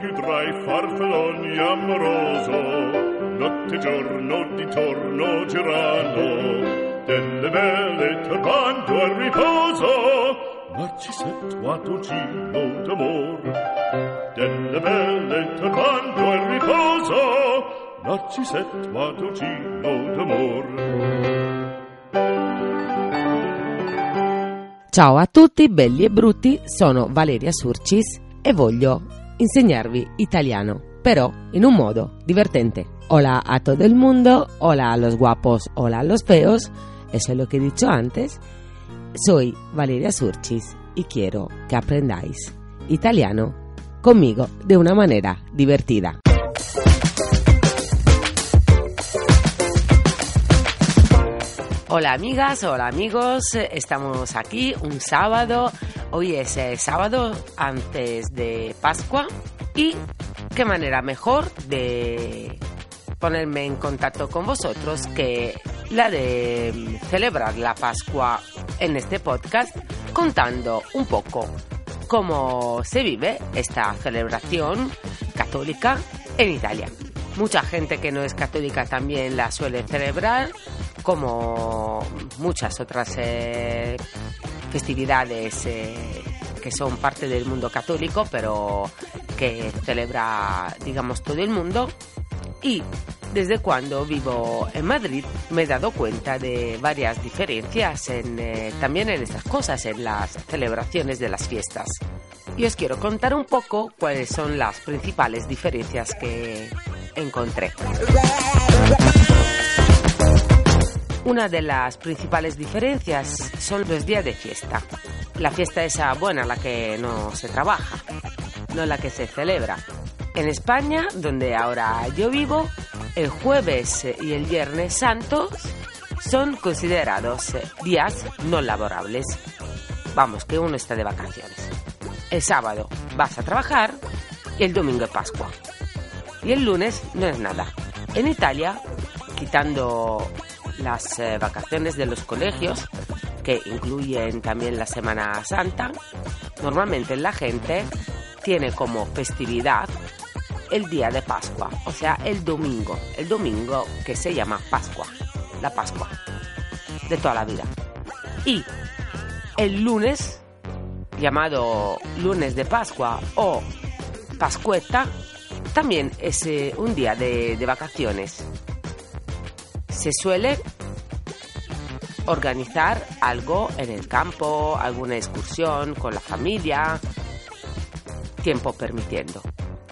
più tra i farfalloni amoroso, notte e giorno di torno girano, delle belle turbando al riposo, Narcisetto gino d'amor, delle belle turbando al riposo, Narcisetto gino d'amor. Ciao a tutti, belli e brutti, sono Valeria Surcis e voglio insegnarvi italiano, pero in un modo divertente. Hola a todo el mundo, hola a los guapos, hola a los feos, eso es lo que he dicho antes. Soy Valeria Surcis y quiero que aprendáis italiano conmigo de una manera divertida. Hola amigas, hola amigos, estamos aquí un sábado, hoy es sábado antes de Pascua y qué manera mejor de ponerme en contacto con vosotros que la de celebrar la Pascua en este podcast contando un poco cómo se vive esta celebración católica en Italia. Mucha gente que no es católica también la suele celebrar, como muchas otras eh, festividades eh, que son parte del mundo católico, pero que celebra, digamos, todo el mundo. Y desde cuando vivo en Madrid me he dado cuenta de varias diferencias en, eh, también en estas cosas, en las celebraciones de las fiestas. Y os quiero contar un poco cuáles son las principales diferencias que encontré. Una de las principales diferencias son los días de fiesta. La fiesta esa buena, la que no se trabaja, no la que se celebra. En España, donde ahora yo vivo, el jueves y el viernes santos son considerados días no laborables. Vamos, que uno está de vacaciones. El sábado vas a trabajar y el domingo es Pascua. Y el lunes no es nada. En Italia, quitando las eh, vacaciones de los colegios, que incluyen también la Semana Santa, normalmente la gente tiene como festividad el día de Pascua, o sea, el domingo, el domingo que se llama Pascua, la Pascua de toda la vida. Y el lunes, llamado lunes de Pascua o Pascueta, también es eh, un día de, de vacaciones. Se suele organizar algo en el campo, alguna excursión con la familia, tiempo permitiendo.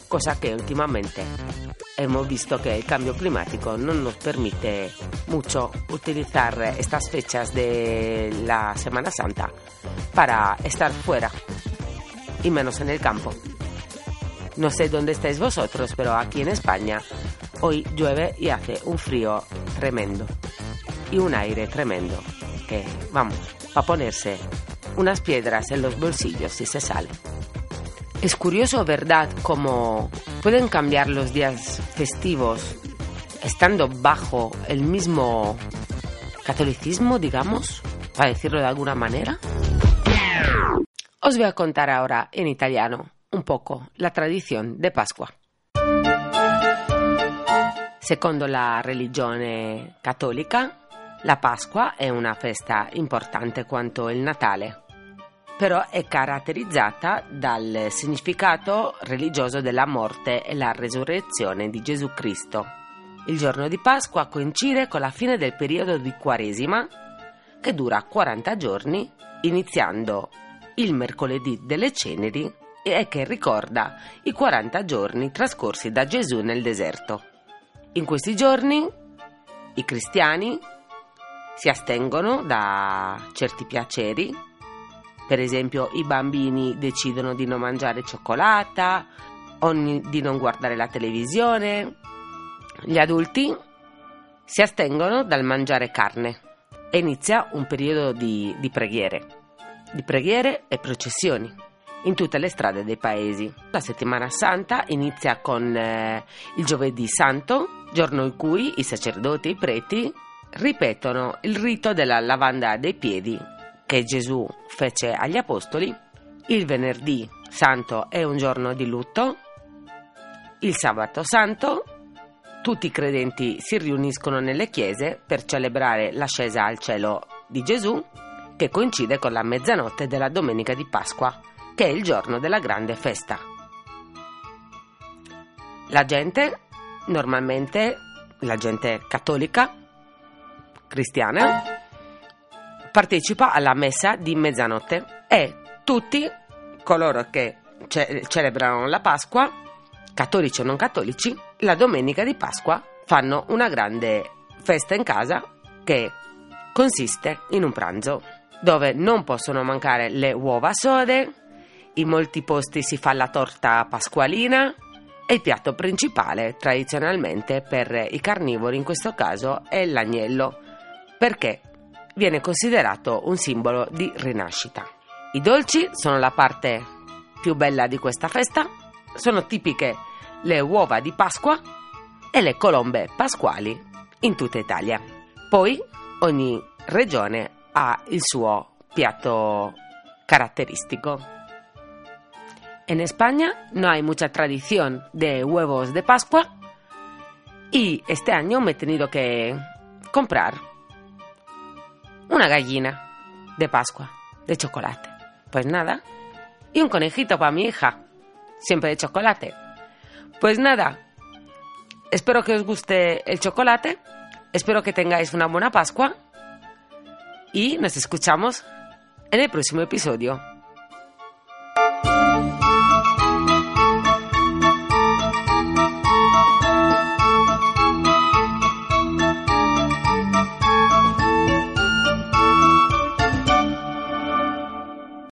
Cosa que últimamente hemos visto que el cambio climático no nos permite mucho utilizar estas fechas de la Semana Santa para estar fuera y menos en el campo. No sé dónde estáis vosotros, pero aquí en España hoy llueve y hace un frío tremendo y un aire tremendo que, vamos, para ponerse unas piedras en los bolsillos si se sale. Es curioso, ¿verdad?, cómo pueden cambiar los días festivos estando bajo el mismo catolicismo, digamos, para decirlo de alguna manera. Os voy a contar ahora en italiano un poco la tradizione de Pasqua. Secondo la religione cattolica, la Pasqua è una festa importante quanto il Natale, però è caratterizzata dal significato religioso della morte e la resurrezione di Gesù Cristo. Il giorno di Pasqua coincide con la fine del periodo di Quaresima, che dura 40 giorni, iniziando il mercoledì delle ceneri e che ricorda i 40 giorni trascorsi da Gesù nel deserto. In questi giorni i cristiani si astengono da certi piaceri, per esempio i bambini decidono di non mangiare cioccolata di non guardare la televisione, gli adulti si astengono dal mangiare carne e inizia un periodo di, di preghiere, di preghiere e processioni in tutte le strade dei paesi. La settimana santa inizia con eh, il giovedì santo, giorno in cui i sacerdoti e i preti ripetono il rito della lavanda dei piedi che Gesù fece agli apostoli. Il venerdì santo è un giorno di lutto il sabato santo tutti i credenti si riuniscono nelle chiese per celebrare l'ascesa al cielo di Gesù, che coincide con la mezzanotte della domenica di Pasqua, che è il giorno della grande festa. La gente, normalmente la gente cattolica, cristiana, partecipa alla messa di mezzanotte e tutti coloro che ce- celebrano la Pasqua, cattolici o non cattolici, la domenica di Pasqua fanno una grande festa in casa che consiste in un pranzo dove non possono mancare le uova sode, in molti posti si fa la torta pasqualina e il piatto principale tradizionalmente per i carnivori in questo caso è l'agnello perché viene considerato un simbolo di rinascita. I dolci sono la parte più bella di questa festa, sono tipiche le uova di Pasqua e le colombe pasquali in tutta Italia. Poi ogni regione ha il suo piatto característico. En España no hay mucha tradición de huevos de Pascua y este año me he tenido que comprar una gallina de Pascua de chocolate. Pues nada, y un conejito para mi hija, siempre de chocolate. Pues nada, espero que os guste el chocolate, espero que tengáis una buena Pascua y nos escuchamos en el próximo episodio.